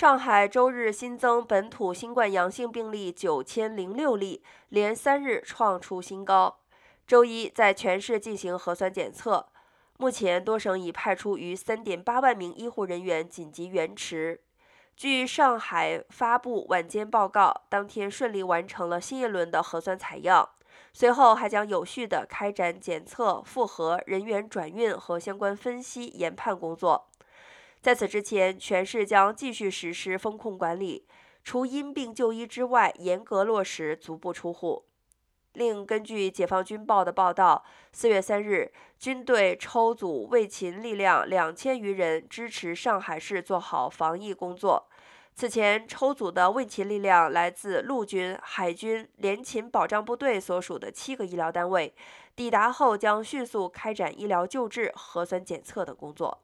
上海周日新增本土新冠阳性病例九千零六例，连三日创出新高。周一在全市进行核酸检测，目前多省已派出逾三点八万名医护人员紧急援驰。据上海发布晚间报告，当天顺利完成了新一轮的核酸采样，随后还将有序地开展检测、复核、人员转运和相关分析研判工作。在此之前，全市将继续实施风控管理，除因病就医之外，严格落实足不出户。另根据解放军报的报道，四月三日，军队抽组卫勤力量两千余人，支持上海市做好防疫工作。此前抽组的卫勤力量来自陆军、海军联勤保障部队所属的七个医疗单位，抵达后将迅速开展医疗救治、核酸检测等工作。